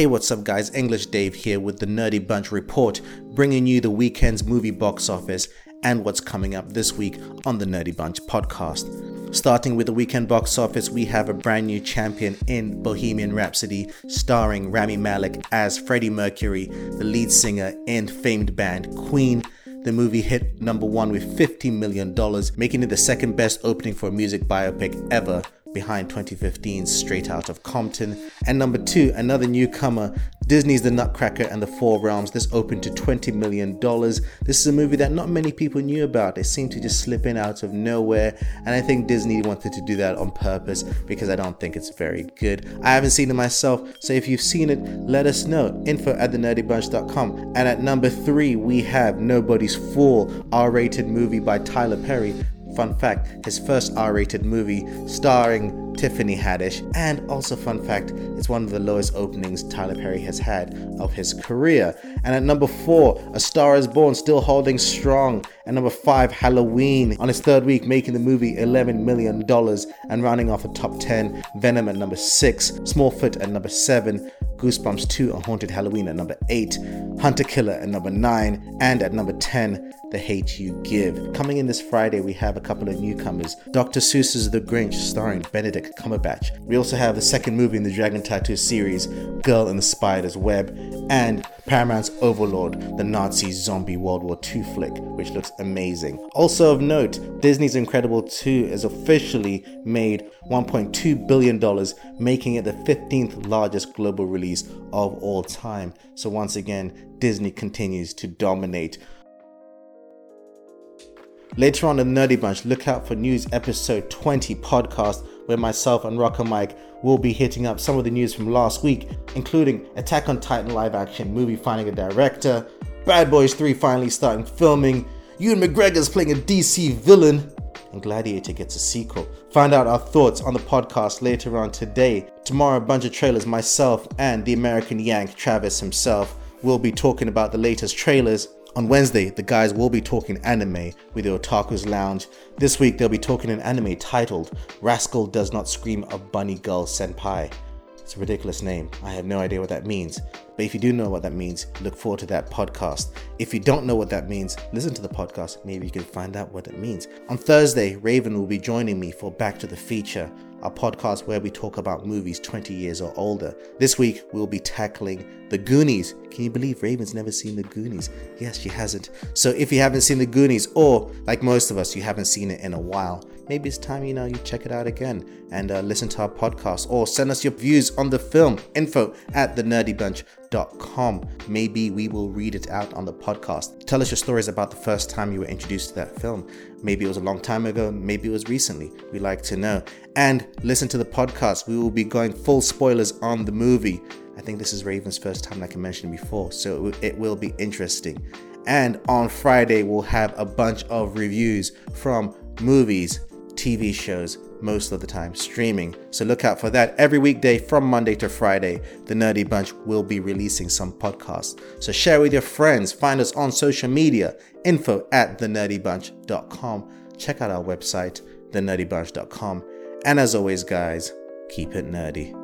Hey, what's up, guys? English Dave here with the Nerdy Bunch report, bringing you the weekend's movie box office and what's coming up this week on the Nerdy Bunch podcast. Starting with the weekend box office, we have a brand new champion in Bohemian Rhapsody, starring Rami Malek as Freddie Mercury, the lead singer in famed band Queen. The movie hit number one with $50 million, making it the second best opening for a music biopic ever behind 2015's Straight Outta Compton. And number two, another newcomer, Disney's The Nutcracker and the Four Realms. This opened to $20 million. This is a movie that not many people knew about. It seemed to just slip in out of nowhere. And I think Disney wanted to do that on purpose because I don't think it's very good. I haven't seen it myself, so if you've seen it, let us know. Info at thenerdybunch.com. And at number three, we have Nobody's Fool, R rated movie by Tyler Perry Fun fact, his first R rated movie starring Tiffany Haddish, and also fun fact, it's one of the lowest openings Tyler Perry has had of his career. And at number four, A Star is Born, still holding strong. And number five, Halloween, on its third week, making the movie $11 million and rounding off the top 10. Venom at number six, Smallfoot at number seven, Goosebumps 2 A Haunted Halloween at number 8, Hunter Killer at number 9, and at number 10, The Hate You Give. Coming in this Friday, we have a couple of newcomers Dr. Seuss's The Grinch, starring Benedict Cumberbatch. We also have the second movie in the Dragon Tattoo series, Girl in the Spider's Web, and Paramount's Overlord, the Nazi zombie World War II flick, which looks amazing. Also of note, Disney's Incredible 2 is officially made $1.2 billion, making it the 15th largest global release of all time. So, once again, Disney continues to dominate. Later on in Nerdy Bunch, look out for news episode 20 podcast where myself and Rocker Mike will be hitting up some of the news from last week, including Attack on Titan live action movie finding a director, Bad Boys 3 finally starting filming, Ewan McGregor's playing a DC villain, and Gladiator gets a sequel. Find out our thoughts on the podcast later on today. Tomorrow, a bunch of trailers, myself and the American Yank, Travis himself, will be talking about the latest trailers. On Wednesday, the guys will be talking anime with the Otaku's Lounge. This week, they'll be talking an anime titled Rascal Does Not Dream of Bunny Girl Senpai. It's a ridiculous name. I have no idea what that means. But if you do know what that means, look forward to that podcast. If you don't know what that means, listen to the podcast. Maybe you can find out what it means. On Thursday, Raven will be joining me for Back to the Feature, a podcast where we talk about movies 20 years or older. This week, we'll be tackling The Goonies. Can you believe Raven's never seen The Goonies? Yes, she hasn't. So if you haven't seen The Goonies, or like most of us, you haven't seen it in a while, maybe it's time you know you check it out again and uh, listen to our podcast or send us your views on the film info at thenerdybunch.com maybe we will read it out on the podcast. Tell us your stories about the first time you were introduced to that film. Maybe it was a long time ago maybe it was recently. We like to know. And listen to the podcast. We will be going full spoilers on the movie. I think this is raven's first time like i mentioned before so it will be interesting. And on Friday, we'll have a bunch of reviews from movies, TV shows most of the time streaming. So look out for that every weekday from Monday to Friday. The Nerdy Bunch will be releasing some podcasts. So share with your friends. Find us on social media. Info at thenerdybunch.com. Check out our website, thenerdybunch.com. And as always, guys, keep it nerdy.